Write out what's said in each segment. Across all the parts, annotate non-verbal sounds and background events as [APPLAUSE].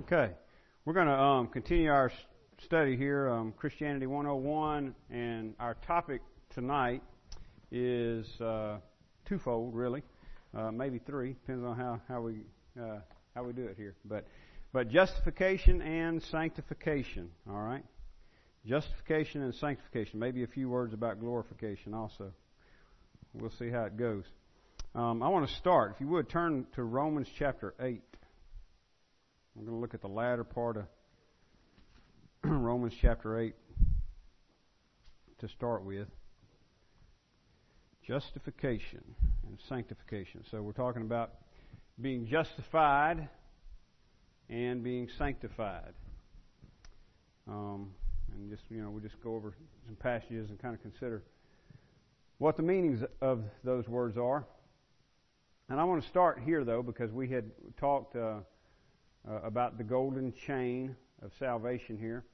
Okay, we're going to um, continue our study here, um, Christianity 101, and our topic tonight is uh, twofold, really, uh, maybe three, depends on how how we uh, how we do it here. But but justification and sanctification. All right, justification and sanctification. Maybe a few words about glorification also. We'll see how it goes. Um, I want to start. If you would turn to Romans chapter eight. We're going to look at the latter part of [CLEARS THROAT] Romans chapter 8 to start with. Justification and sanctification. So we're talking about being justified and being sanctified. Um, and just, you know, we'll just go over some passages and kind of consider what the meanings of those words are. And I want to start here, though, because we had talked. Uh, uh, about the golden chain of salvation here.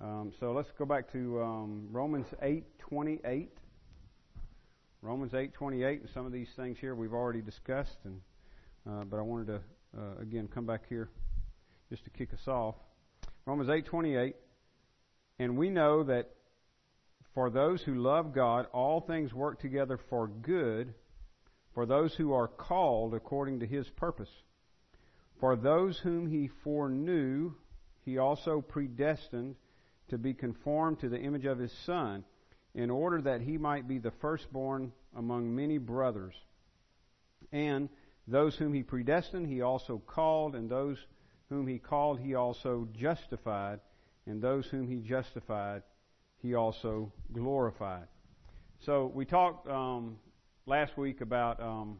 Um, so let's go back to um, Romans 8:28. Romans 8:28, and some of these things here we've already discussed, and uh, but I wanted to uh, again come back here just to kick us off. Romans 8:28, and we know that for those who love God, all things work together for good, for those who are called according to His purpose. For those whom he foreknew, he also predestined to be conformed to the image of his Son, in order that he might be the firstborn among many brothers. And those whom he predestined, he also called, and those whom he called, he also justified, and those whom he justified, he also glorified. So we talked um, last week about um,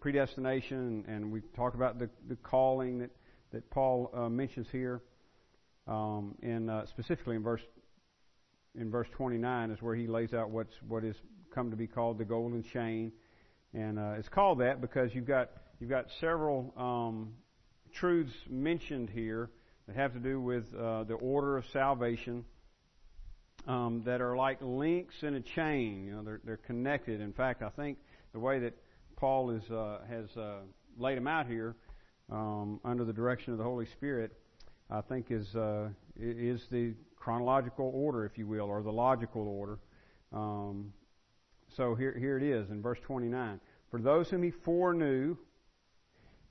predestination, and we talk about the, the calling that, that Paul uh, mentions here. Um, and uh, specifically in verse in verse 29 is where he lays out what's what is come to be called the golden chain, and uh, it's called that because you've got you've got several um, truths mentioned here that have to do with uh, the order of salvation. Um, that are like links in a chain. You know, they're, they're connected. In fact, I think the way that Paul is, uh, has uh, laid them out here um, under the direction of the Holy Spirit, I think is uh, is the chronological order, if you will, or the logical order. Um, so here here it is in verse 29. For those whom he foreknew,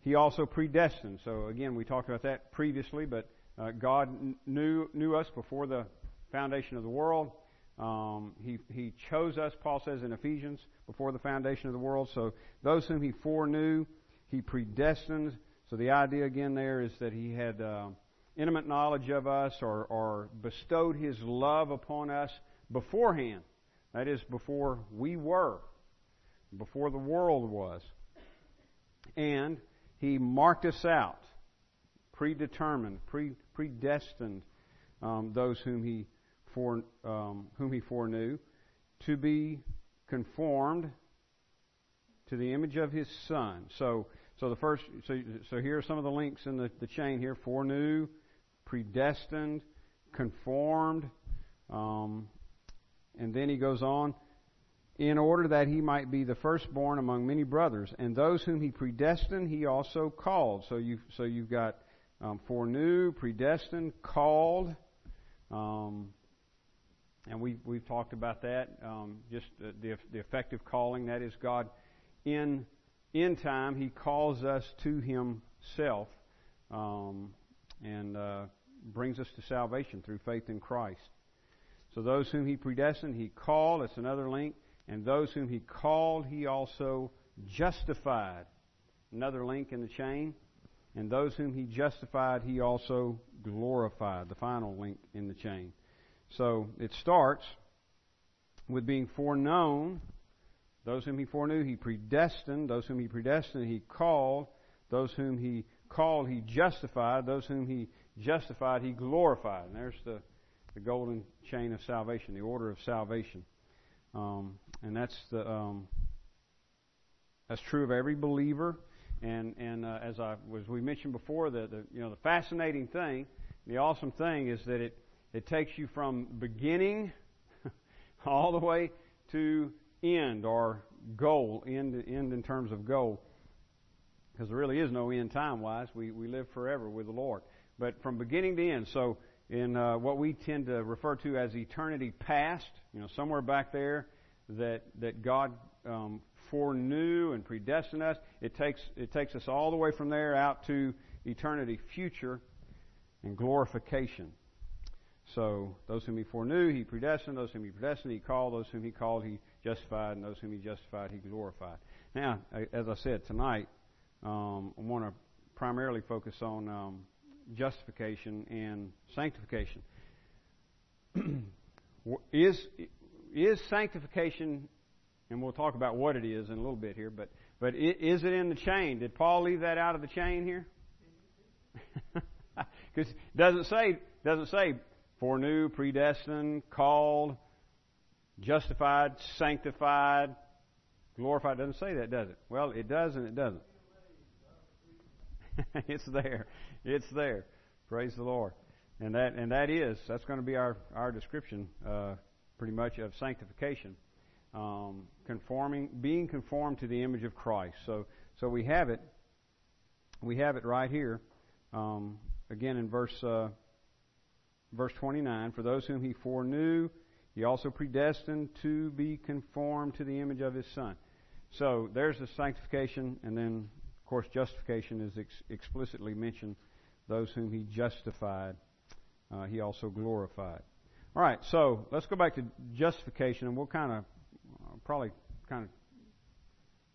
he also predestined. So again, we talked about that previously, but uh, God knew knew us before the foundation of the world. Um, he, he chose us, Paul says in Ephesians, before the foundation of the world. So those whom he foreknew, he predestined. So the idea again there is that he had uh, intimate knowledge of us or, or bestowed his love upon us beforehand. That is, before we were, before the world was. And he marked us out, predetermined, pre, predestined um, those whom he um, whom he foreknew, to be conformed to the image of his son. So, so the first, so, so here are some of the links in the, the chain here: foreknew, predestined, conformed, um, and then he goes on. In order that he might be the firstborn among many brothers, and those whom he predestined, he also called. So you, so you've got um, foreknew, predestined, called. Um, and we we've talked about that. Um, just the the effective calling that is God in in time He calls us to Himself, um, and uh, brings us to salvation through faith in Christ. So those whom He predestined, He called. That's another link. And those whom He called, He also justified. Another link in the chain. And those whom He justified, He also glorified. The final link in the chain. So it starts with being foreknown. Those whom he foreknew, he predestined. Those whom he predestined, he called. Those whom he called, he justified. Those whom he justified, he glorified. And there's the, the golden chain of salvation, the order of salvation. Um, and that's the um, that's true of every believer. And and uh, as I was we mentioned before, the, the you know the fascinating thing, the awesome thing is that it it takes you from beginning [LAUGHS] all the way to end or goal, end, end in terms of goal. Because there really is no end time wise. We, we live forever with the Lord. but from beginning to end. So in uh, what we tend to refer to as eternity past, you know, somewhere back there that that God um, foreknew and predestined us. It takes it takes us all the way from there out to eternity future and glorification. So those whom he foreknew, he predestined. Those whom he predestined, he called. Those whom he called, he justified. And those whom he justified, he glorified. Now, as I said tonight, um, I want to primarily focus on um, justification and sanctification. [CLEARS THROAT] is is sanctification, and we'll talk about what it is in a little bit here, but but is it in the chain? Did Paul leave that out of the chain here? [LAUGHS] Because doesn't say doesn't say foreknew, predestined, called, justified, sanctified, glorified. It doesn't say that, does it? Well, it does and it doesn't. [LAUGHS] it's there. It's there. Praise the Lord. And that and that is that's going to be our our description, uh, pretty much of sanctification, um, conforming, being conformed to the image of Christ. So so we have it. We have it right here. Um, again in verse uh, verse 29. For those whom He foreknew, He also predestined to be conformed to the image of His Son. So there's the sanctification, and then of course justification is ex- explicitly mentioned those whom he justified, uh, he also glorified. All right, so let's go back to justification, and we'll kind of uh, probably kind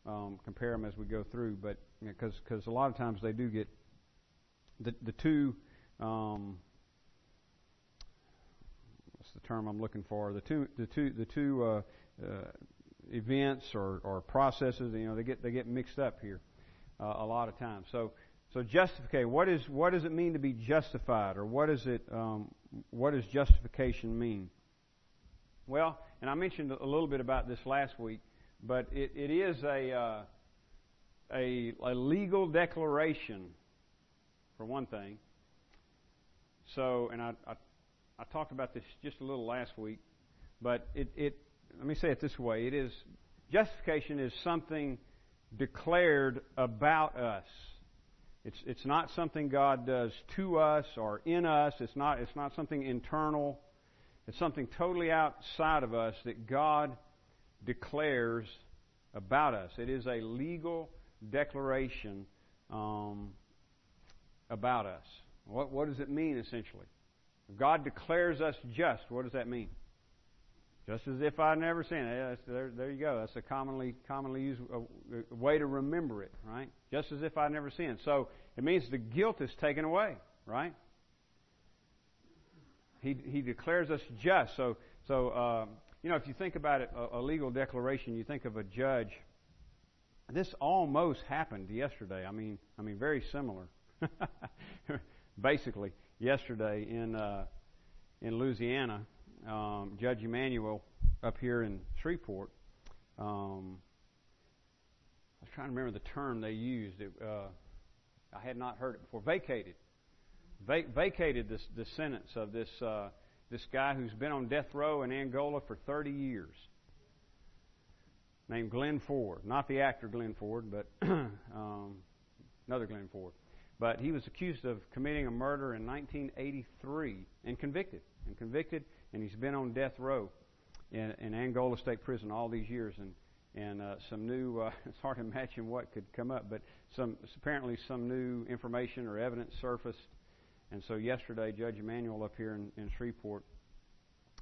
of um, compare them as we go through, but because you know, because a lot of times they do get the the two. Um, the term I'm looking for? The two the two the two uh, uh, events or, or processes. You know, they get they get mixed up here uh, a lot of times. So so justify. What is what does it mean to be justified, or what is it? Um, what does justification mean? Well, and I mentioned a little bit about this last week, but it, it is a, uh, a a legal declaration, for one thing. So, and I, I I talked about this just a little last week, but it it let me say it this way: it is justification is something declared about us. It's, it's not something God does to us or in us. It's not, it's not something internal. It's something totally outside of us that God declares about us. It is a legal declaration um, about us. What, what does it mean, essentially? God declares us just. What does that mean? Just as if I'd never sinned. There, there you go. That's a commonly commonly used uh, way to remember it, right? Just as if I'd never sinned. So it means the guilt is taken away, right? He he declares us just. So so um, you know if you think about it, a, a legal declaration, you think of a judge. This almost happened yesterday. I mean I mean very similar. [LAUGHS] Basically, yesterday in uh, in Louisiana um, Judge Emanuel up here in Shreveport. Um, I was trying to remember the term they used. It, uh, I had not heard it before. Vacated, Va- vacated this the sentence of this uh, this guy who's been on death row in Angola for 30 years, named Glenn Ford. Not the actor Glenn Ford, but [CLEARS THROAT] um, another Glenn Ford. But he was accused of committing a murder in 1983 and convicted. And convicted and he's been on death row in, in Angola State Prison all these years, and and uh, some new. Uh, [LAUGHS] it's hard to imagine what could come up, but some apparently some new information or evidence surfaced, and so yesterday Judge Emanuel up here in, in Shreveport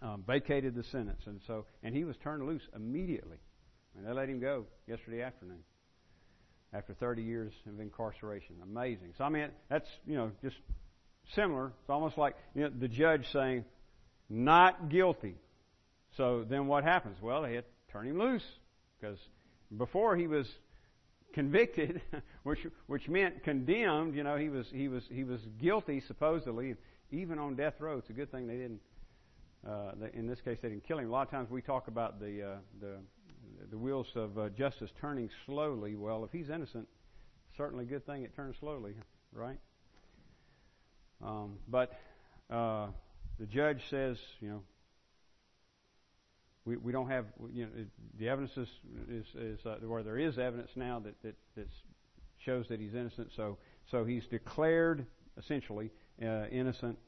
um, vacated the sentence, and so and he was turned loose immediately, and they let him go yesterday afternoon after 30 years of incarceration. Amazing. So I mean that's you know just similar. It's almost like you know, the judge saying, not guilty. So then what happens? Well, they had to turn him loose because before he was convicted, [LAUGHS] which which meant condemned. You know, he was he was he was guilty supposedly, even on death row. It's a good thing they didn't. Uh, in this case, they didn't kill him. A lot of times we talk about the uh, the the wheels of uh, justice turning slowly. Well, if he's innocent, certainly a good thing it turns slowly, right? Um, but uh, the judge says, you know, we, we don't have, you know, the evidence is, is, is uh, where there is evidence now that, that, that shows that he's innocent. So, so he's declared, essentially, uh, innocent,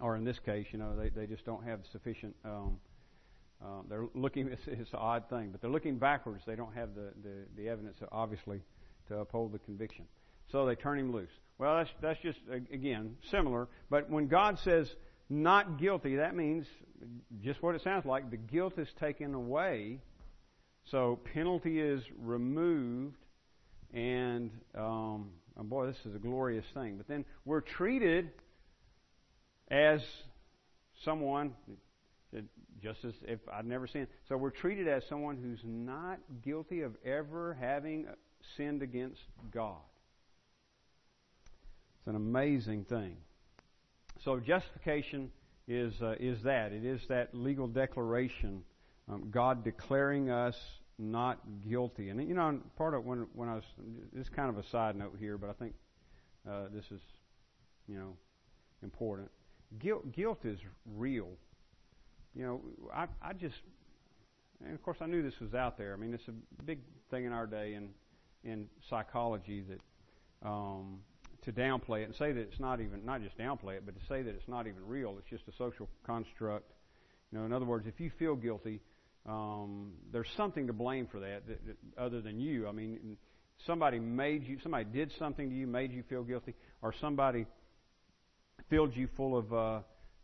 or in this case, you know, they, they just don't have sufficient. Um, uh, they're looking. [LAUGHS] It's, it's an odd thing, but they're looking backwards. They don't have the, the, the evidence, obviously, to uphold the conviction. So they turn him loose. Well, that's that's just again similar. But when God says not guilty, that means just what it sounds like. The guilt is taken away, so penalty is removed, and um, boy, this is a glorious thing. But then we're treated as someone, just as if I'd never sinned. So we're treated as someone who's not guilty of ever having sinned against God. It's an amazing thing. So justification is uh, is that it is that legal declaration, um, God declaring us not guilty. And you know, part of when when I was this is kind of a side note here, but I think uh, this is you know important. Guilt guilt is real. You know, I I just and of course I knew this was out there. I mean, it's a big thing in our day in in psychology that um, to downplay it and say that it's not even not just downplay it, but to say that it's not even real. It's just a social construct. You know, in other words, if you feel guilty, um, there's something to blame for that, that, that other than you. I mean, somebody made you, somebody did something to you, made you feel guilty, or somebody filled you full of uh,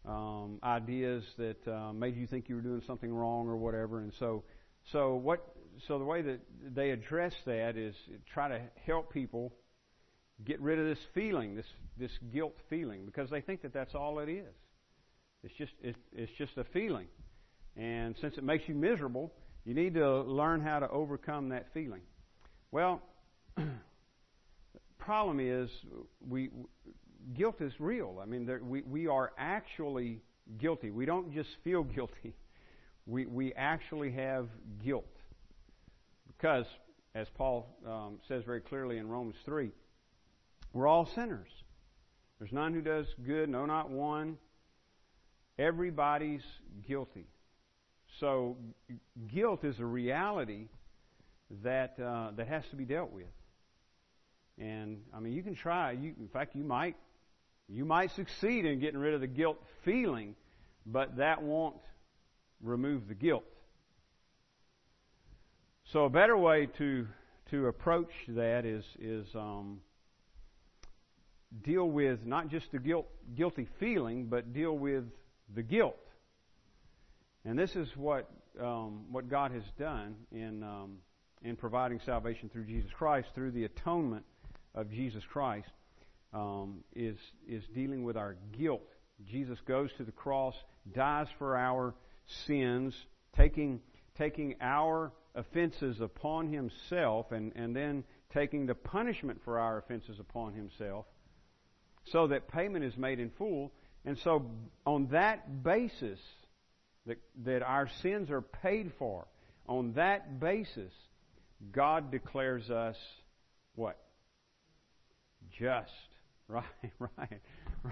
um, ideas that uh, made you think you were doing something wrong or whatever. And so, so what? So the way that they address that is try to help people get rid of this feeling, this this guilt feeling, because they think that that's all it is. It's just it, it's just a feeling, and since it makes you miserable, you need to learn how to overcome that feeling. Well, [CLEARS THROAT] problem is we guilt is real. I mean, there, we we are actually guilty. We don't just feel [LAUGHS] guilty. We we actually have guilt because, as Paul um, says very clearly in Romans three we're all sinners. There's none who does good, no, not one. Everybody's guilty. So, guilt is a reality that uh, that has to be dealt with. And I mean, you can try. You, in fact, you might you might succeed in getting rid of the guilt feeling, but that won't remove the guilt. So, a better way to to approach that is is um, deal with not just the guilt, guilty feeling, but deal with the guilt. And this is what um, what God has done in um, in providing salvation through Jesus Christ, through the atonement of Jesus Christ, um, is is dealing with our guilt. Jesus goes to the cross, dies for our sins, taking taking our offenses upon himself, and, and then taking the punishment for our offenses upon himself, so that payment is made in full. And so, on that basis, that, that our sins are paid for, on that basis, God declares us what? Just. Right, [LAUGHS] right,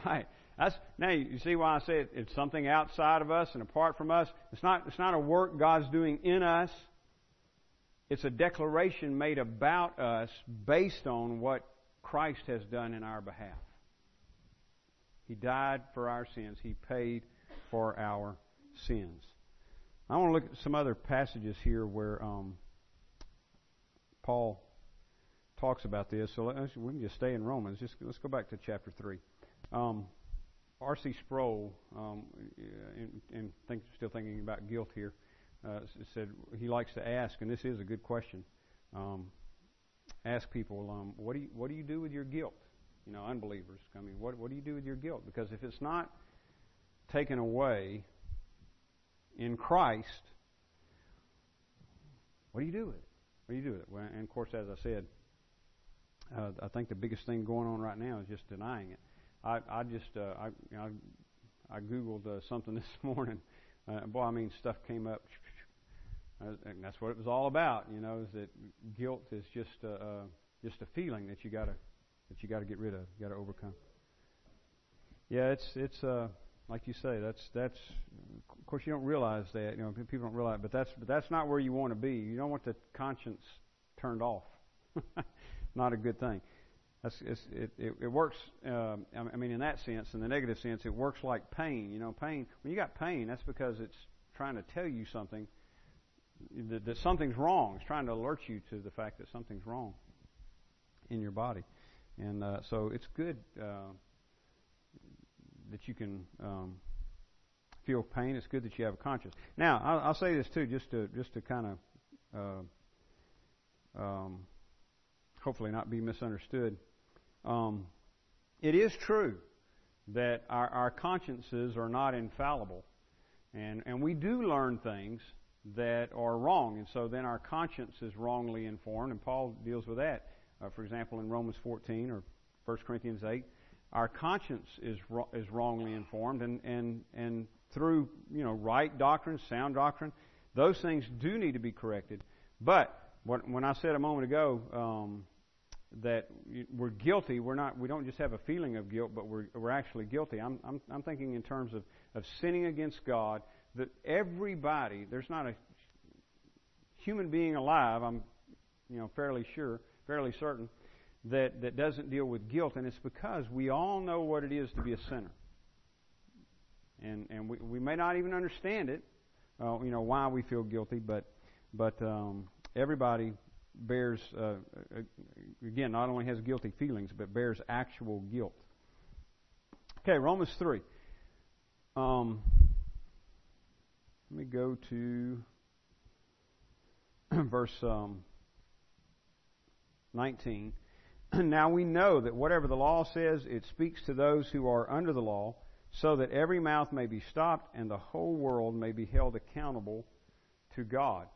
right. That's now you see why I say it, it's something outside of us and apart from us. It's not it's not a work God's doing in us. It's a declaration made about us based on what Christ has done in our behalf. He died for our sins. He paid for our sins. I want to look at some other passages here where um, Paul talks about this. So let's, we can just stay in Romans. Just let's go back to chapter three. Um, R.C. Sproul, um, and, think, still thinking about guilt here, uh, said he likes to ask, and this is a good question. Um, ask people, um, what do you what do you do with your guilt? you know, unbelievers. I mean, what, what do you do with your guilt? Because if it's not taken away in Christ, what do you do with it? What do you do with it? Well, and of course, as I said, I think the biggest thing going on right now is just denying it. I, I just, uh, I, you I, googled uh, something [LAUGHS] this morning. Uh, boy, I mean, stuff came up, uh, and that's what it was all about. You know, is that guilt is just a, uh, just a feeling that you got to that you got to get rid of, you got to overcome. Yeah, it's it's uh, like you say. That's that's. Of course, you don't realize that. You know, people don't realize, but that's but that's not where you want to be. You don't want the conscience turned off. [LAUGHS] not a good thing. That's, it, it, it works. Uh, I mean, in that sense, in the negative sense, it works like pain. You know, pain. When you got pain, that's because it's trying to tell you something that, that something's wrong. It's trying to alert you to the fact that something's wrong in your body, and uh, so it's good uh, that you can um, feel pain. It's good that you have a conscience. Now, I'll, I'll say this too, just to just to kind of uh, um, hopefully not be misunderstood. Um, it is true that our, our consciences are not infallible. And, and we do learn things that are wrong. And so then our conscience is wrongly informed. And Paul deals with that. Uh, for example, in Romans 14 or 1 Corinthians 8, our conscience is, is wrongly informed. And, and, and through you know, right doctrine, sound doctrine, those things do need to be corrected. But when I said a moment ago, um, that we're guilty. We're not. We don't just have a feeling of guilt, but we're we're actually guilty. I'm I'm, I'm thinking in terms of of sinning against God. That everybody, there's not a human being alive. I'm, you know, fairly sure, fairly certain that that doesn't deal with guilt, and it's because we all know what it is to be a sinner. And and we we may not even understand it, uh, you know, why we feel guilty, but but um, everybody bears, uh, again, not only has guilty feelings, but bears actual guilt. Okay, Romans 3. Um, let me go to [CLEARS THROAT] verse um, 19. [CLEARS THROAT] now we know that whatever the law says, it speaks to those who are under the law, so that every mouth may be stopped and the whole world may be held accountable to God.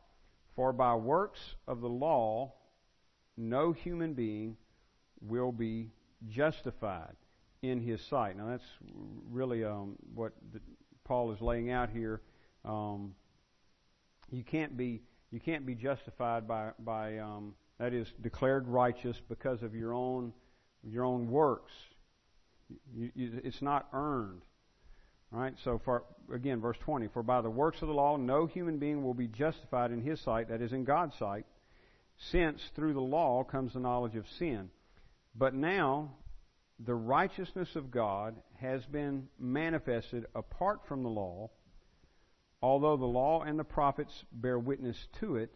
For by works of the law, no human being will be justified in his sight. Now, that's really um, what the, Paul is laying out here. Um, you can't be you can't be justified by by um, that is declared righteous because of your own your own works. You, you, it's not earned. Right, so again, verse 20, for by the works of the law no human being will be justified in his sight, that is in God's sight, since through the law comes the knowledge of sin. But now the righteousness of God has been manifested apart from the law, although the law and the prophets bear witness to it,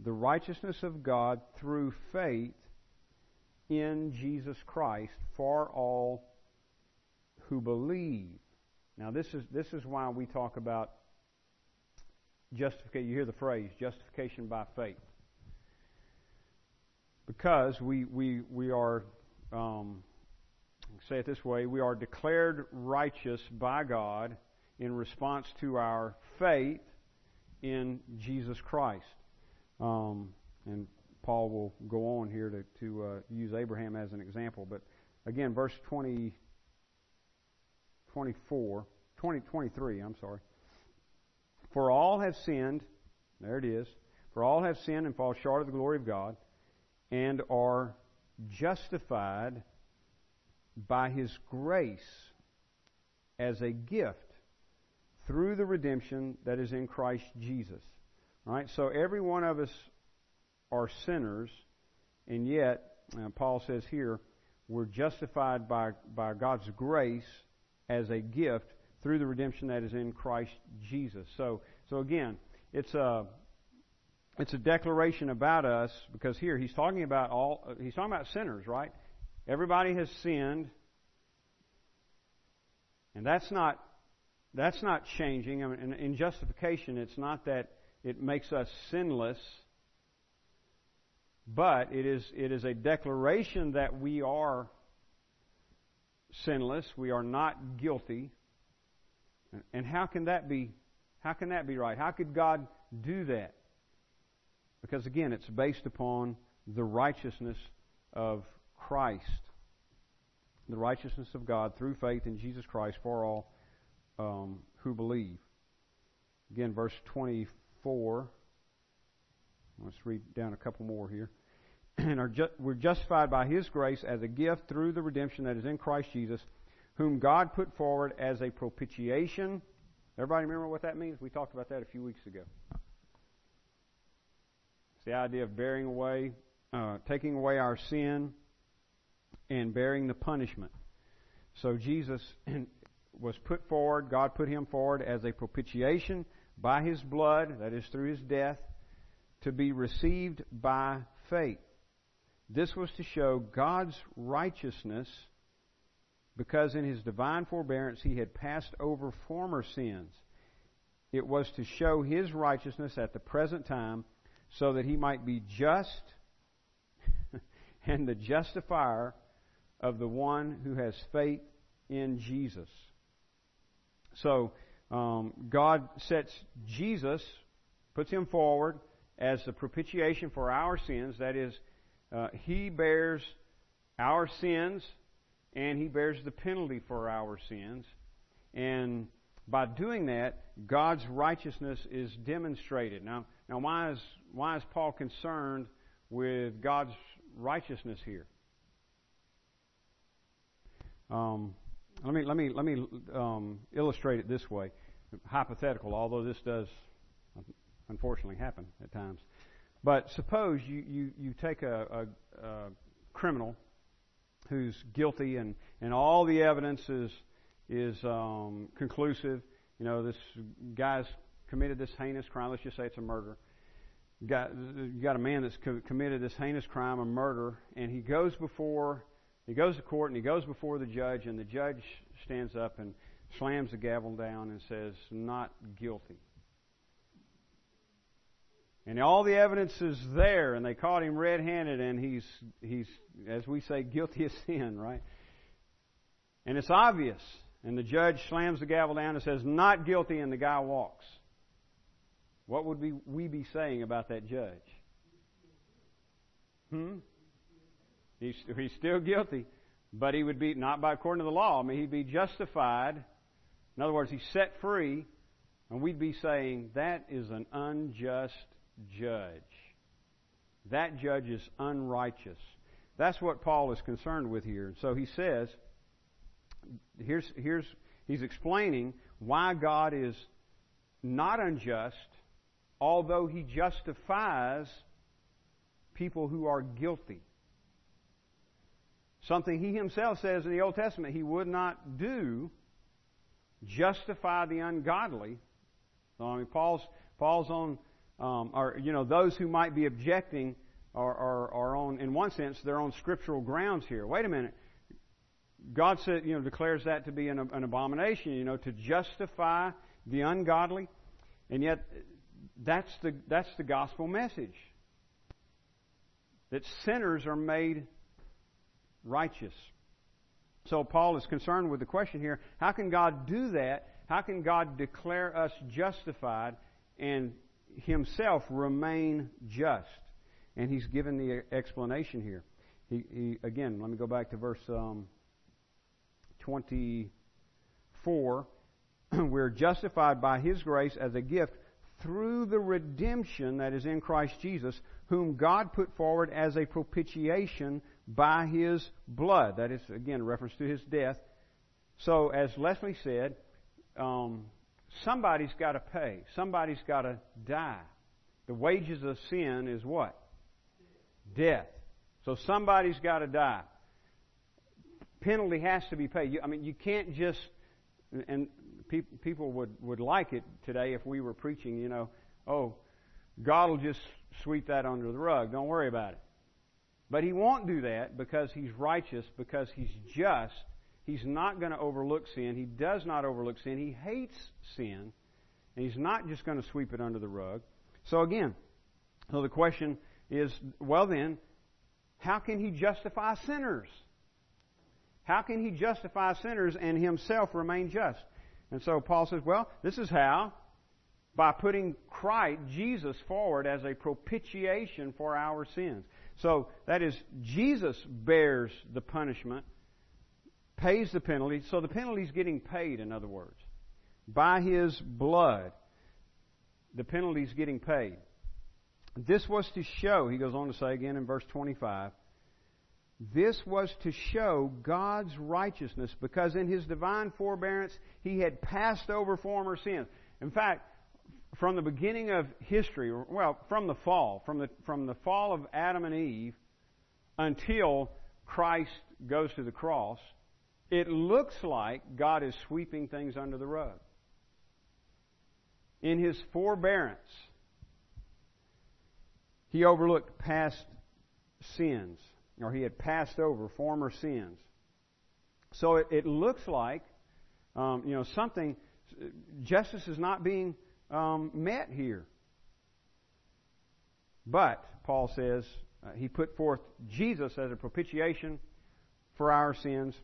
the righteousness of God through faith in Jesus Christ for all who believe. Now, this is, this is why we talk about justification. You hear the phrase, justification by faith. Because we, we, we are, um, say it this way, we are declared righteous by God in response to our faith in Jesus Christ. Um, and Paul will go on here to, to uh, use Abraham as an example. But again, verse 20, 24, 20, 23, I'm sorry. For all have sinned, there it is, for all have sinned and fall short of the glory of God, and are justified by His grace as a gift through the redemption that is in Christ Jesus. All right, so every one of us are sinners, and yet, uh, Paul says here, we're justified by, by God's grace as a gift through the redemption that is in Christ Jesus. So, so again, it's a it's a declaration about us because here he's talking about all he's talking about sinners, right? Everybody has sinned, and that's not that's not changing. I mean, in, in justification, it's not that it makes us sinless, but it is it is a declaration that we are sinless, we are not guilty. And how can that be how can that be right? How could God do that? Because again, it's based upon the righteousness of Christ. The righteousness of God through faith in Jesus Christ for all um, who believe. Again, verse 24. Let's read down a couple more here. [CLEARS THROAT] and are ju- we're justified by His grace as a gift through the redemption that is in Christ Jesus, whom God put forward as a propitiation. Everybody remember what that means? We talked about that a few weeks ago. It's the idea of bearing away, uh, taking away our sin and bearing the punishment. So Jesus [CLEARS THROAT] was put forward, God put him forward as a propitiation by his blood, that is through his death, to be received by faith. This was to show God's righteousness because in his divine forbearance he had passed over former sins. It was to show his righteousness at the present time so that he might be just [LAUGHS] and the justifier of the one who has faith in Jesus. So, um, God sets Jesus, puts him forward as the propitiation for our sins. That is, uh, he bears our sins and he bears the penalty for our sins. And by doing that, God's righteousness is demonstrated. Now, now why is why is Paul concerned with God's righteousness here? Um, let me let me let me um, illustrate it this way, hypothetical. Although this does unfortunately happen at times. But suppose you you, you take a, a, a criminal who's guilty and and all the evidence is is um, conclusive. You know, this guy's committed this heinous crime. Let's just say it's a murder. You got you got a man that's co- committed this heinous crime, a murder, and he goes before he goes to court and he goes before the judge, and the judge stands up and slams the gavel down and says, "Not guilty." And all the evidence is there, and they caught him red-handed, and he's he's as we say, guilty of sin, right? And it's obvious. And the judge slams the gavel down and says, "Not guilty," and the guy walks. What would we, we be saying about that judge? Hmm? He's, he's still guilty, but he would be, not by according to the law, I mean, he'd be justified. In other words, he's set free, and we'd be saying, that is an unjust judge. That judge is unrighteous. That's what Paul is concerned with here. So he says, here's, here's, he's explaining why God is not unjust although he justifies people who are guilty. Something he himself says in the Old Testament he would not do, justify the ungodly. So, I mean, Paul's, Paul's on, um, you know, those who might be objecting are, are, are on, in one sense, they're on scriptural grounds here. Wait a minute. God said, you know, declares that to be an, an abomination, you know, to justify the ungodly. And yet, that's the, that's the gospel message. That sinners are made righteous. So Paul is concerned with the question here how can God do that? How can God declare us justified and himself remain just? And he's given the explanation here. He, he again, let me go back to verse um, 24. [CLEARS THROAT] We're justified by his grace as a gift through the redemption that is in Christ Jesus, whom God put forward as a propitiation by his blood. That is, again, reference to his death. So, as Leslie said, um, somebody's got to pay. Somebody's got to die. The wages of sin is what? Death. So somebody's got to die. Penalty has to be paid. I mean, you can't just, and people would, would like it today if we were preaching, you know, oh, God will just sweep that under the rug. Don't worry about it. But He won't do that because He's righteous, because He's just. He's not going to overlook sin. He does not overlook sin. He hates sin. And He's not just going to sweep it under the rug. So again, so the question is, well then, how can He justify sinners? How can He justify sinners and Himself remain just? And so Paul says, well, this is how. By putting Christ, Jesus, forward as a propitiation for our sins. So that is, Jesus bears the punishment, pays the penalty. So the penalty is getting paid, in other words. By his blood, the penalty is getting paid. This was to show, he goes on to say again in verse 25, this was to show God's righteousness because in His divine forbearance He had passed over former sins. In fact, from the beginning of history, well, from the fall, from the, from the fall of Adam and Eve until Christ goes to the cross, it looks like God is sweeping things under the rug. In his forbearance, he overlooked past sins, or he had passed over former sins. So it, it looks like, um, you know, something, justice is not being um, met here. But, Paul says, uh, he put forth Jesus as a propitiation for our sins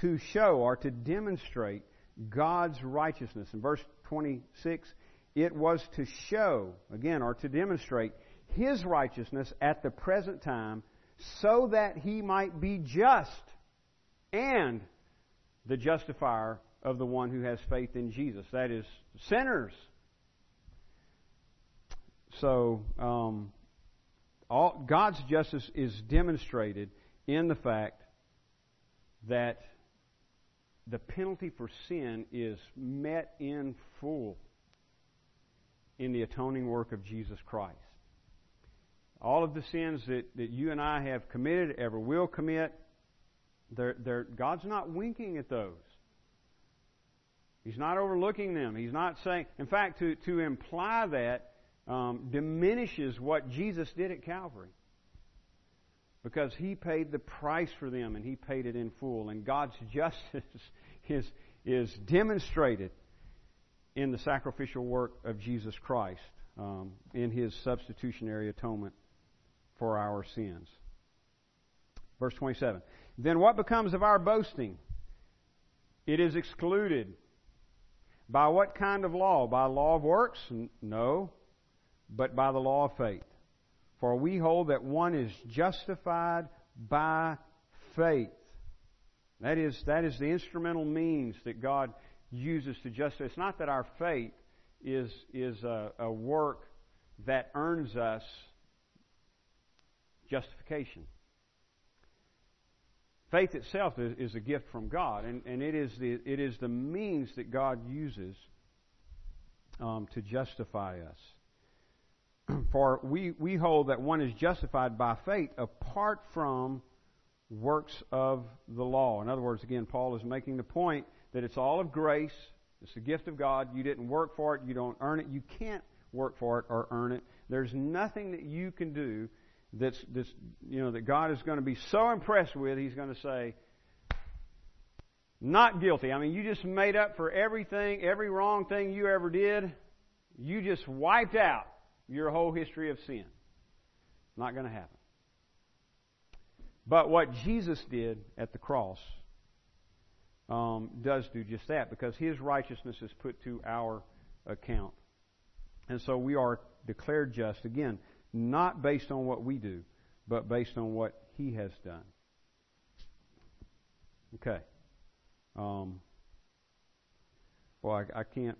to show or to demonstrate God's righteousness. In verse 26, it was to show, again, or to demonstrate His righteousness at the present time so that He might be just and the justifier of the one who has faith in Jesus. That is, sinners. So, um, all, God's justice is demonstrated in the fact that the penalty for sin is met in full in the atoning work of Jesus Christ. All of the sins that, that you and I have committed, ever will commit, they're, they're, God's not winking at those. He's not overlooking them. He's not saying, in fact, to, to imply that um, diminishes what Jesus did at Calvary. Because he paid the price for them and he paid it in full. And God's justice [LAUGHS] is, is demonstrated in the sacrificial work of Jesus Christ um, in his substitutionary atonement for our sins. Verse 27. Then what becomes of our boasting? It is excluded. By what kind of law? By law of works? No but by the law of faith. For we hold that one is justified by faith. That is, that is the instrumental means that God uses to justify. It's not that our faith is, is a, a work that earns us justification. Faith itself is, is, a gift from God, and, and it, is the, it is the means that God uses um, to justify us. [CLEARS THROAT] For we, we hold that one is justified by faith apart from works of the law. In other words, again, Paul is making the point that it's all of grace. It's the gift of God. You didn't work for it. You don't earn it. You can't work for it or earn it. There's nothing that you can do that's, that's you know, that God is going to be so impressed with, He's going to say, not guilty. I mean, you just made up for everything, every wrong thing you ever did. You just wiped out your whole history of sin. Not going to happen. But what Jesus did at the cross um, does do just that because his righteousness is put to our account. And so we are declared just, again, not based on what we do, but based on what he has done. Okay. Um, well, I, I can't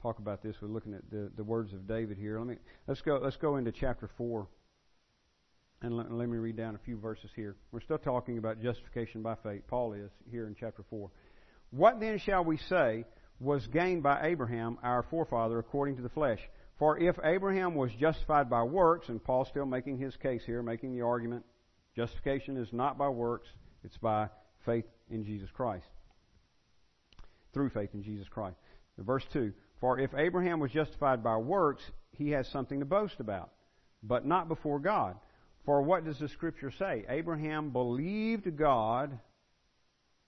talk about this. We're looking at the, the words of David here. Let me let's go let's go into chapter four, and let, let me read down a few verses here. We're still talking about justification by faith. Paul is here in chapter four. What then shall we say was gained by Abraham, our forefather, according to the flesh? For if Abraham was justified by works, and Paul's still making his case here, making the argument, justification is not by works, it's by faith in Jesus Christ. Through faith in Jesus Christ. Verse 2 for if Abraham was justified by works, he has something to boast about, but not before God. For what does the Scripture say? Abraham believed God,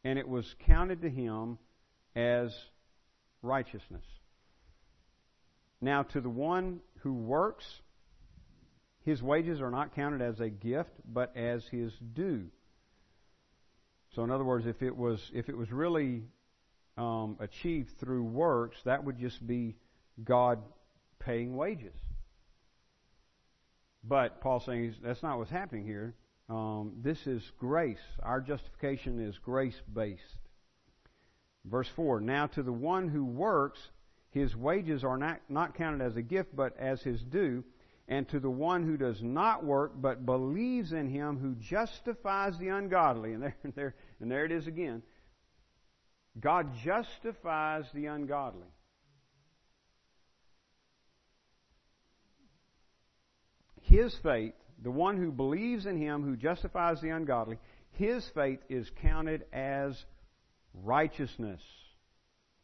and it was counted to him as righteousness. Now, to the one who works, his wages are not counted as a gift, but as his due. So, in other words, if it was if it was really um, achieved through works, that would just be God paying wages. But Paul's saying that's not what's happening here. Um, this is grace. Our justification is grace based. Verse 4 Now to the one who works, his wages are not, not counted as a gift, but as his due. And to the one who does not work, but believes in him who justifies the ungodly. [LAUGHS] And there, there, and there it is again. God justifies the ungodly. His faith the one who believes in him who justifies the ungodly, his faith is counted as righteousness.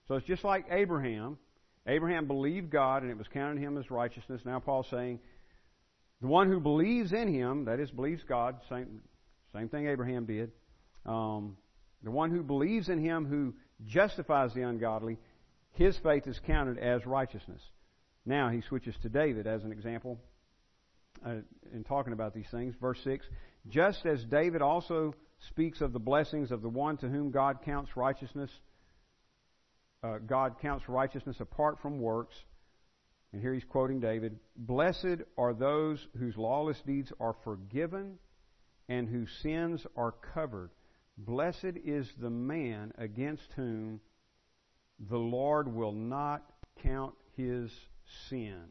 So it's just like Abraham. Abraham believed God and it was counted him as righteousness. Now Paul's saying, the one who believes in him, that is, believes God, same, same thing Abraham did. Um, the one who believes in him who justifies the ungodly, his faith is counted as righteousness. Now he switches to David as an example uh, in talking about these things. Verse 6 Just as David also speaks of the blessings of the one to whom God counts righteousness, uh, God counts righteousness apart from works. And here he's quoting David Blessed are those whose lawless deeds are forgiven and whose sins are covered. Blessed is the man against whom the Lord will not count his sin.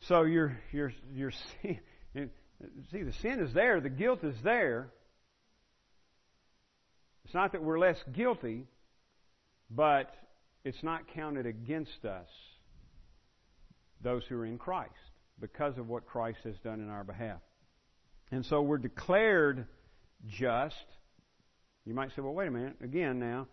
So your your your [LAUGHS] see the sin is there, the guilt is there. It's not that we're less guilty, but it's not counted against us, those who are in Christ, because of what Christ has done in our behalf. And so we're declared just. You might say, well, wait a minute. Again, now,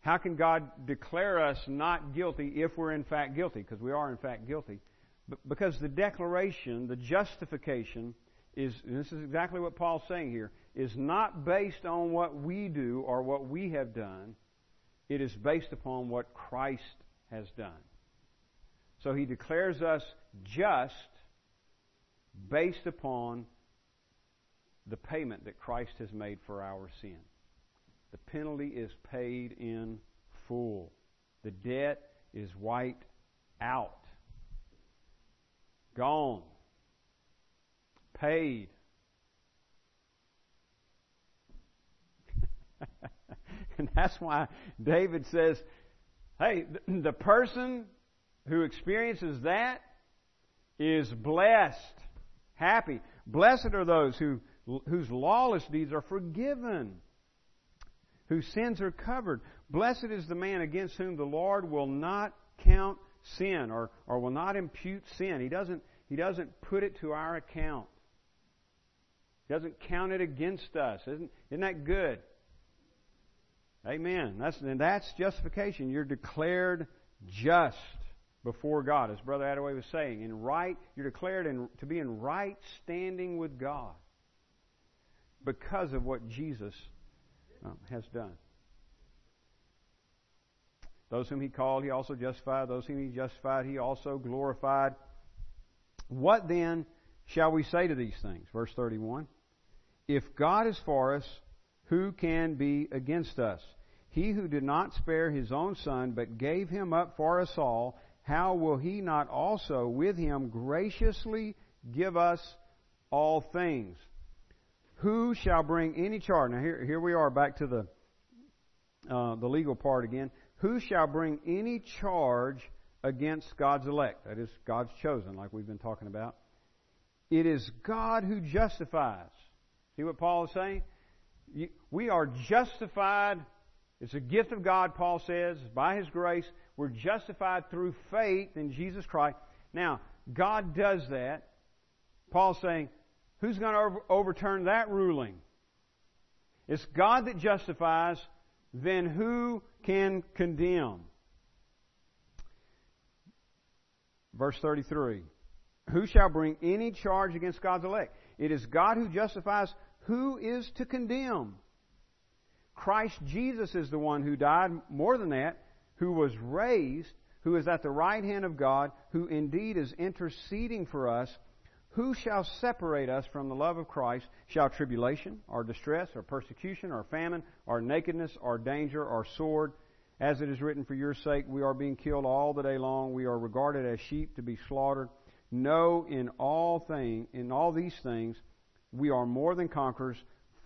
how can God declare us not guilty if we're in fact guilty? Because we are in fact guilty. But because the declaration, the justification, is, this is exactly what Paul's saying here, is not based on what we do or what we have done. It is based upon what Christ has done. So he declares us just based upon the payment that Christ has made for our sin. The penalty is paid in full. The debt is wiped out. Gone. Paid. [LAUGHS] and that's why David says, hey, [CLEARS THROAT] the person who experiences that is blessed, happy. Blessed are those who whose lawless deeds are forgiven, whose sins are covered. Blessed is the man against whom the Lord will not count sin or, or will not impute sin. He doesn't, he doesn't put it to our account. He doesn't count it against us. Isn't, isn't that good? Amen. That's, and that's justification. You're declared just before God, as Brother Attaway was saying. In right, you're declared in, to be in right standing with God because of what Jesus um, has done. Those whom he called, he also justified. Those whom he justified, he also glorified. What then shall we say to these things? Verse 31. If God is for us, who can be against us? He who did not spare his own son, but gave him up for us all, how will he not also with him graciously give us all things? Who shall bring any charge? Now here, here we are back to the uh, the legal part again. Who shall bring any charge against God's elect? That is God's chosen, like we've been talking about. It is God who justifies. See what Paul is saying? We are justified. It's a gift of God, Paul says, by His grace. We're justified through faith in Jesus Christ. Now, God does that. Paul's saying, Who's going to overturn that ruling? It's God that justifies, then who can condemn? Verse 33 Who shall bring any charge against God's elect? It is God who justifies. Who is to condemn? Christ Jesus is the one who died, more than that, who was raised, who is at the right hand of God, who indeed is interceding for us who shall separate us from the love of Christ? Shall tribulation, or distress, or persecution, or famine, or nakedness, or danger, or sword? As it is written, For your sake we are being killed all the day long. We are regarded as sheep to be slaughtered. No, in all thing, in all these things, we are more than conquerors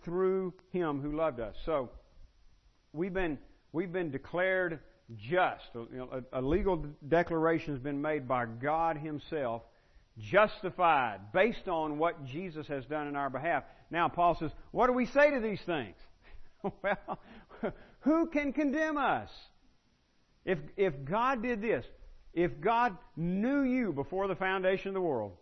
through Him who loved us. So, we've been we've been declared just. A, a legal declaration has been made by God Himself justified based on what Jesus has done in our behalf. Now, Paul says, what do we say to these things? [LAUGHS] well, [LAUGHS] who can condemn us? If, if God did this, if God knew you before the foundation of the world,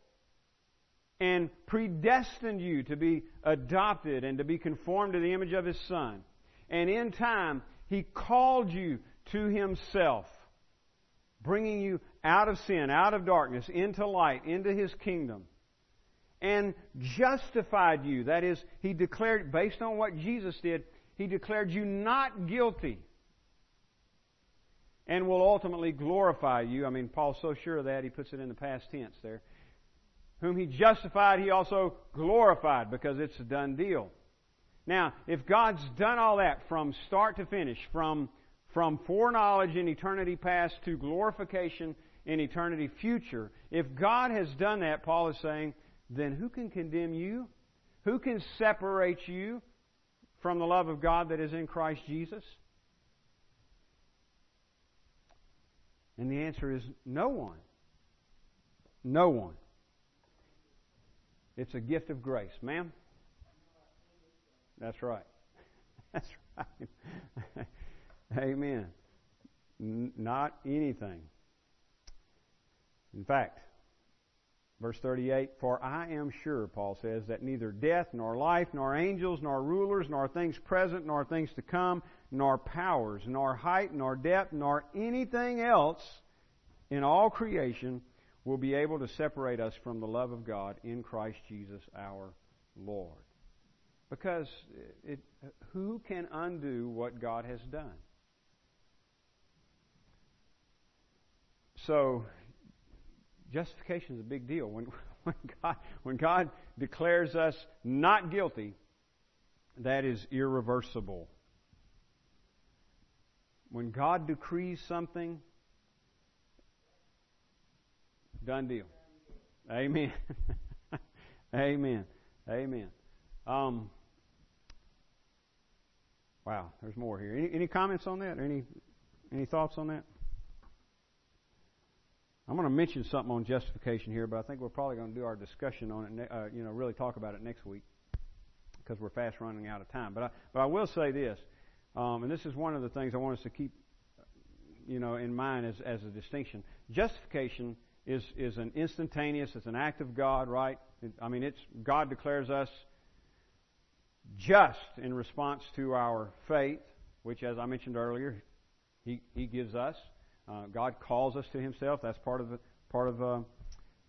and predestined you to be adopted and to be conformed to the image of His Son. And in time, He called you to Himself, bringing you out of sin, out of darkness, into light, into His kingdom. And justified you. That is, He declared, based on what Jesus did, He declared you not guilty. And will ultimately glorify you. I mean, Paul's so sure of that, he puts it in the past tense there. Whom he justified, he also glorified because it's a done deal. Now, if God's done all that from start to finish, from, from foreknowledge in eternity past to glorification in eternity future, if God has done that, Paul is saying, then who can condemn you? Who can separate you from the love of God that is in Christ Jesus? And the answer is no one. No one. It's a gift of grace. Ma'am? That's right. [LAUGHS] That's right. [LAUGHS] Amen. N- not anything. In fact, verse 38 For I am sure, Paul says, that neither death, nor life, nor angels, nor rulers, nor things present, nor things to come, nor powers, nor height, nor depth, nor anything else in all creation will be able to separate us from the love of God in Christ Jesus our Lord. Because it, who can undo what God has done? So, justification is a big deal. When, [LAUGHS] when, God, when God declares us not guilty, that is irreversible. When God decrees something, done deal. Amen. [LAUGHS] Amen. Amen. Um, wow, there's more here. Any, any comments on that? Any any thoughts on that? I'm going to mention something on justification here, but I think we're probably going to do our discussion on it. Uh, you know, really talk about it next week because we're fast running out of time. But I, but I will say this, um, and this is one of the things I want us to keep, you know, in mind as as a distinction. Justification is is an instantaneous. It's an act of God, right? I mean, it's God declares us just in response to our faith, which, as I mentioned earlier, He, he gives us. Uh, God calls us to Himself. That's part of the part of uh,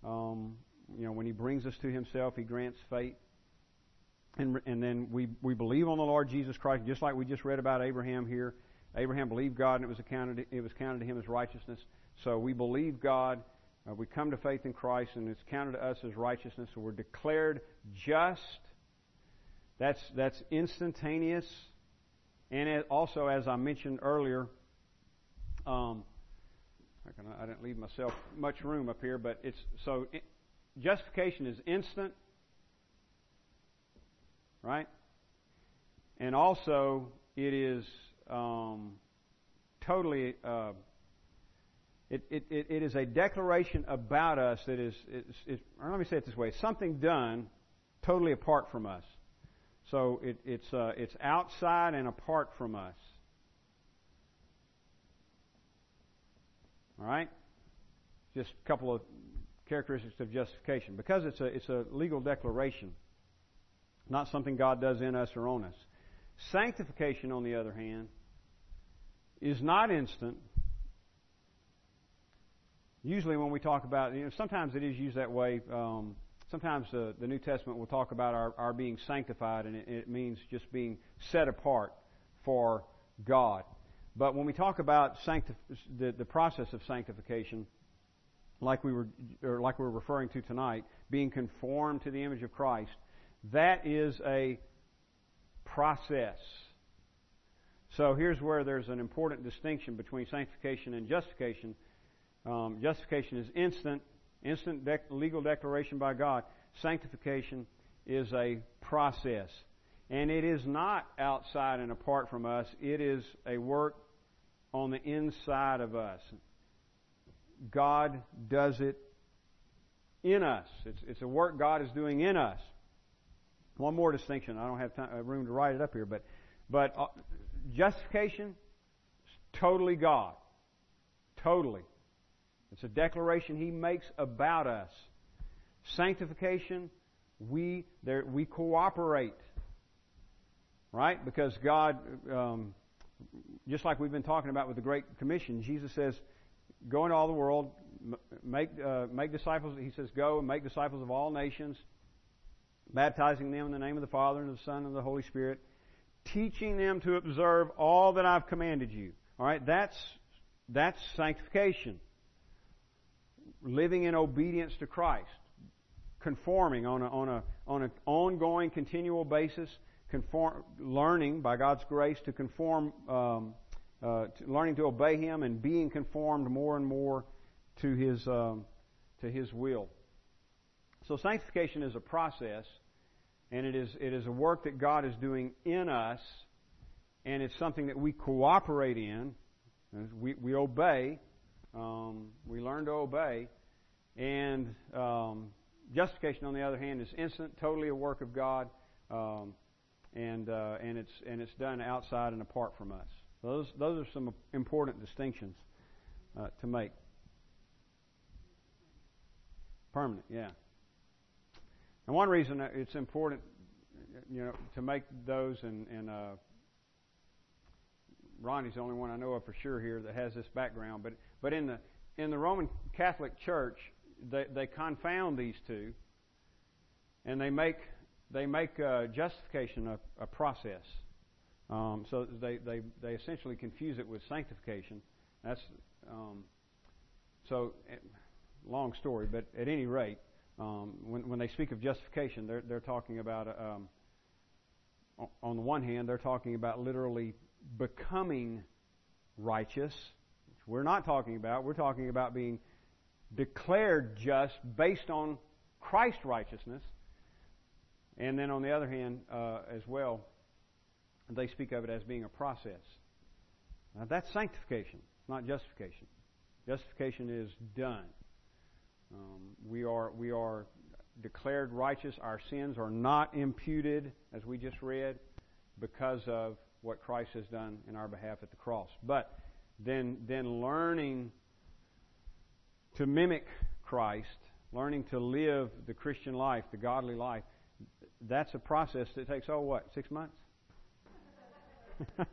um, you know when He brings us to Himself, He grants faith, and and then we we believe on the Lord Jesus Christ, just like we just read about Abraham here. Abraham believed God, and it was accounted it was counted to him as righteousness. So we believe God. Uh, we come to faith in Christ, and it's counted to us as righteousness. So we're declared just that's, that's instantaneous. And also, as I mentioned earlier, um, I didn't leave myself much room up here, but it's so it, justification is instant, right? And also, it is um, totally. Uh, it, it, it is a declaration about us that is, is, or let me say it this way, something done totally apart from us. So it, it's, uh, it's outside and apart from us. All right? Just a couple of characteristics of justification. Because it's a, it's a legal declaration, not something God does in us or on us. Sanctification, on the other hand, is not instant. Usually, when we talk about, you know, sometimes it is used that way. Um, sometimes uh, the New Testament will talk about our, our being sanctified, and it, it, means just being set apart for God. But when we talk about sanctif- the, the process of sanctification, like we were or like we we're referring to tonight, being conformed to the image of Christ, that is a process. So here's where there's an important distinction between sanctification and justification. Um, justification is instant, instant legal declaration by God. Sanctification is a process. And it is not outside and apart from us, it is a work on the inside of us. God does it in us. It's, it's a work God is doing in us. One more distinction. I don't have time, uh, room to write it up here, but but uh, justification is totally God. Totally. It's a declaration he makes about us. Sanctification, we there we cooperate, right? Because God, um, just like we've been talking about with the Great Commission, Jesus says, "Go into all the world, make uh, make disciples." He says, "Go and make disciples of all nations, baptizing them in the name of the Father and of the Son and of the Holy Spirit, teaching them to observe all that I've commanded you." All right, that's that's sanctification. Living in obedience to Christ conforming on a, on a on an ongoing, continual basis, conform, learning by God's grace to conform, um, uh, to learning to obey Him and being conformed more and more to His um, to His will. So sanctification is a process, and it is it is a work that God is doing in us, and it's something that we cooperate in. We we obey, um, we learn to obey, and um, Justification, on the other hand, is instant, totally a work of God, um, and uh, and it's and it's done outside and apart from us. Those those are some important distinctions uh, to make. Permanent, yeah. And one reason it's important, you know, to make those, and, and uh, Ronnie's the only one I know of for sure here that has this background. But but in the in the Roman Catholic Church, they, they confound these two, and they make they make uh, justification a, a process. Um, so they, they they essentially confuse it with sanctification. That's um, so eh, long story, but at any rate, um, when when they speak of justification, they're they're talking about um, on the one hand they're talking about literally becoming righteous. Which we're not talking about. We're talking about being declared just based on Christ's righteousness. And then on the other hand, uh, as well, they speak of it as being a process. Now that's sanctification, not justification. Justification is done. Um, we are we are declared righteous. Our sins are not imputed, as we just read, because of what Christ has done in our behalf at the cross. But then then learning to mimic Christ, learning to live the Christian life, the godly life, that's a process that takes, oh, what, six months? [LAUGHS]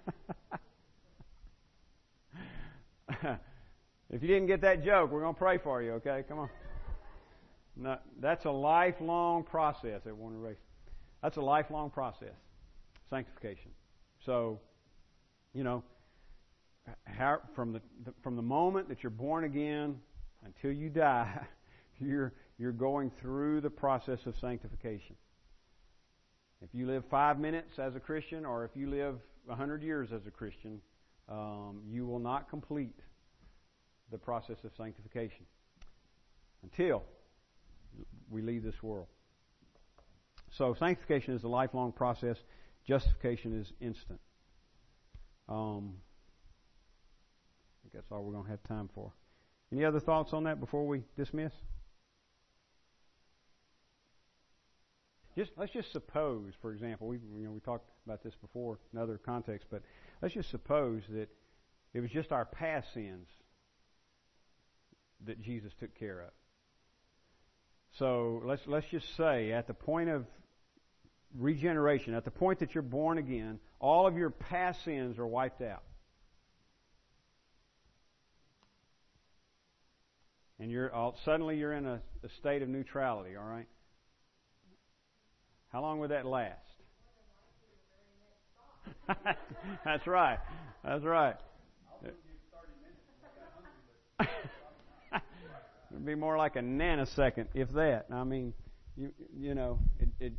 if you didn't get that joke, we're going to pray for you, okay? Come on. No, that's a lifelong process at Warner Race. That's a lifelong process, sanctification. So, you know, how, from the from the moment that you're born again until you die, [LAUGHS] you're, you're going through the process of sanctification. If you live five minutes as a Christian, or if you live a hundred years as a Christian, um, you will not complete the process of sanctification until we leave this world. So sanctification is a lifelong process. Justification is instant. Um, I think that's all we're going to have time for. Any other thoughts on that before we dismiss? Just let's just suppose, for example, we you know we talked about this before in other contexts, but let's just suppose that it was just our past sins that Jesus took care of. So let's let's just say at the point of regeneration, at the point that you're born again, all of your past sins are wiped out. and you're all, suddenly you're in a, a state of neutrality. All right. How long would that last? [LAUGHS] That's right. That's right. [LAUGHS] It'd be more like a nanosecond, if that. I mean, you you know, it, it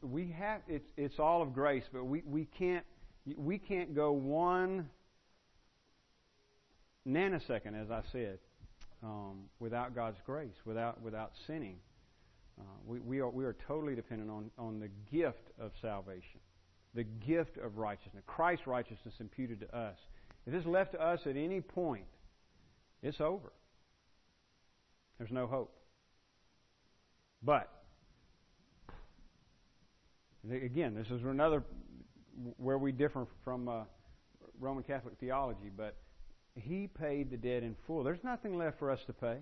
we have it's it's all of grace, but we we can't we can't go one nanosecond, as I said, um, without God's grace, without without sinning. Uh, we, we, are, we are totally dependent on, on the gift of salvation, the gift of righteousness, Christ's righteousness imputed to us. If it's left to us at any point, it's over. There's no hope. But, again, this is another where we differ from uh, Roman Catholic theology, but he paid the debt in full. There's nothing left for us to pay.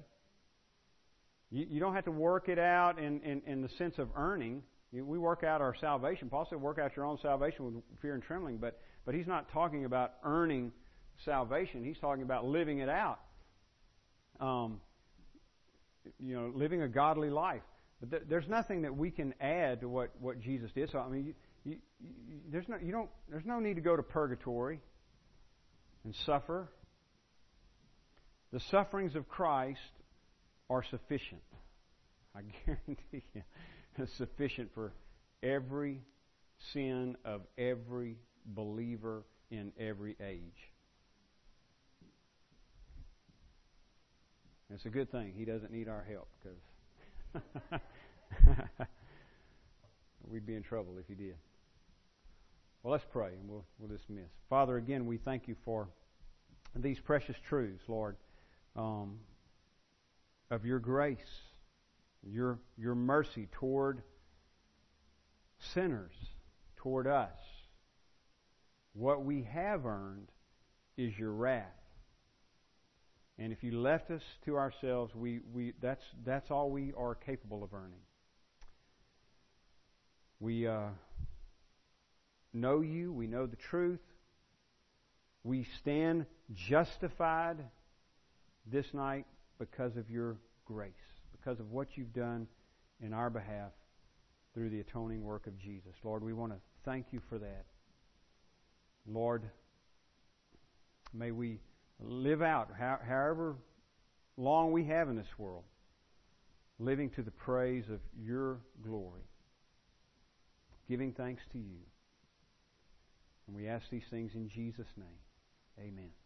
You, you don't have to work it out in, in, in the sense of earning. You, we work out our salvation. Paul said, work out your own salvation with fear and trembling, but, but he's not talking about earning salvation. He's talking about living it out. Um, you know, living a godly life. But th- there's nothing that we can add to what, what Jesus did. So I mean, you, you, you, there's no you don't there's no need to go to purgatory and suffer. The sufferings of Christ are sufficient. I [LAUGHS] guarantee you, sufficient for every sin of every believer in every age. It's a good thing he doesn't need our help because [LAUGHS] we'd be in trouble if he did. Well, let's pray and we'll, we'll dismiss. Father, again, we thank you for these precious truths, Lord, um, of your grace, your, your mercy toward sinners, toward us. What we have earned is your wrath. And if you left us to ourselves, we, we, that's, that's all we are capable of earning. We uh, know you, we know the truth, we stand justified this night because of your grace, because of what you've done in our behalf through the atoning work of Jesus. Lord, we want to thank you for that. Lord, may we live out however long we have in this world, living to the praise of your glory, giving thanks to you. And we ask these things in Jesus' name. Amen.